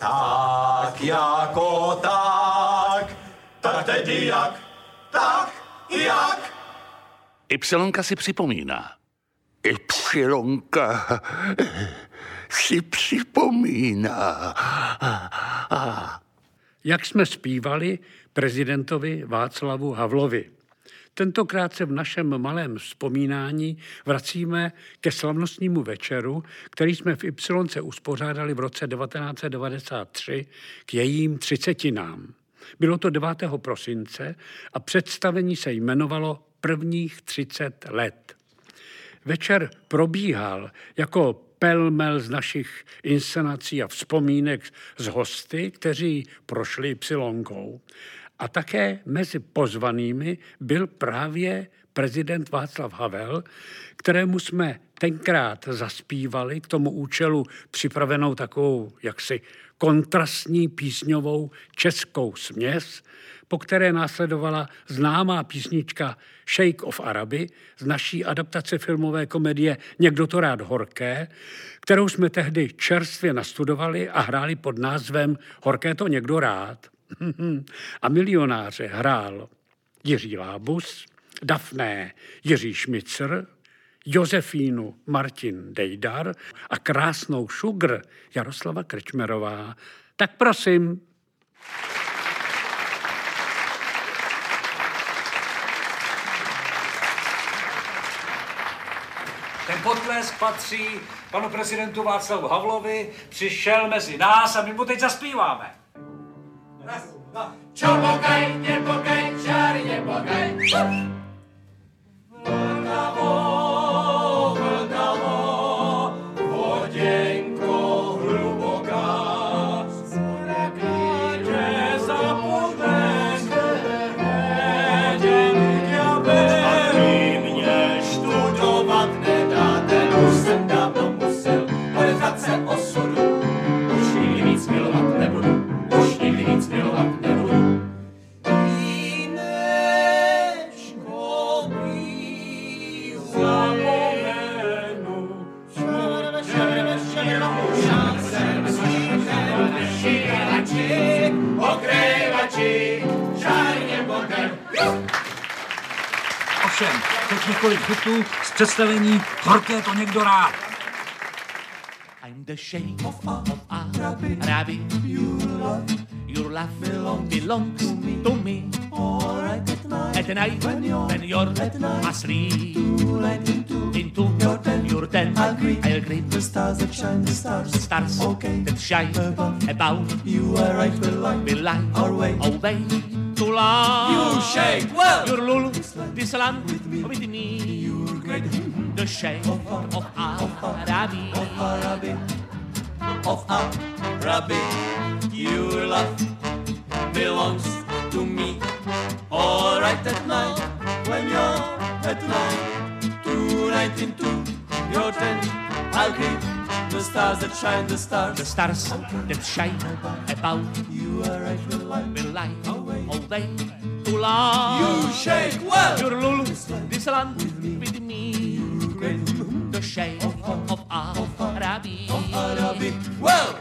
Tak jako tak, tak teď jak, tak jak. Ypsilonka si připomíná. Ypsilonka si připomíná. Jak jsme zpívali prezidentovi Václavu Havlovi. Tentokrát se v našem malém vzpomínání vracíme ke slavnostnímu večeru, který jsme v Ypsilonce uspořádali v roce 1993 k jejím třicetinám. Bylo to 9. prosince a představení se jmenovalo Prvních 30 let. Večer probíhal jako pelmel z našich inscenací a vzpomínek z hosty, kteří prošli Ypsilonkou. A také mezi pozvanými byl právě prezident Václav Havel, kterému jsme tenkrát zaspívali k tomu účelu připravenou takovou jaksi kontrastní písňovou českou směs, po které následovala známá písnička Shake of Araby z naší adaptace filmové komedie Někdo to rád horké, kterou jsme tehdy čerstvě nastudovali a hráli pod názvem Horké to někdo rád. A milionáře hrál Jiří Lábus, Dafné Jiří Šmicr, Josefínu Martin Dejdar a krásnou šugr Jaroslava Krčmerová. Tak prosím. Ten potlesk patří panu prezidentu Václavu Havlovi, přišel mezi nás a my mu teď zaspíváme. Раз, два. Чё богай, не богай, чар, не богай. Ovšem, teď několik hitů z představení Horké to někdo rád. I'm the shade of, of Arabi. Your laugh belong, belong to me. To me. At night, when you're, when you're asleep. Into your tent, your tent. I'll greet, I'll greet The stars that shine, the stars. the stars Okay. that shine Above. about. You are right, we'll lie. Will lie Our way. away to love. You shake well. Your lulu, this land with me. With me. You're great. The shade of Arabi. Of Arabi, of Arabi, your love belongs to me. All right at night, when you're at night, tonight into your tent, I'll greet the stars that shine, the stars. The stars. that shine about You are right, will lie. will lie away to love. You shake well. Your lulu, this land with me. The shade of Arabi. Arabi, well.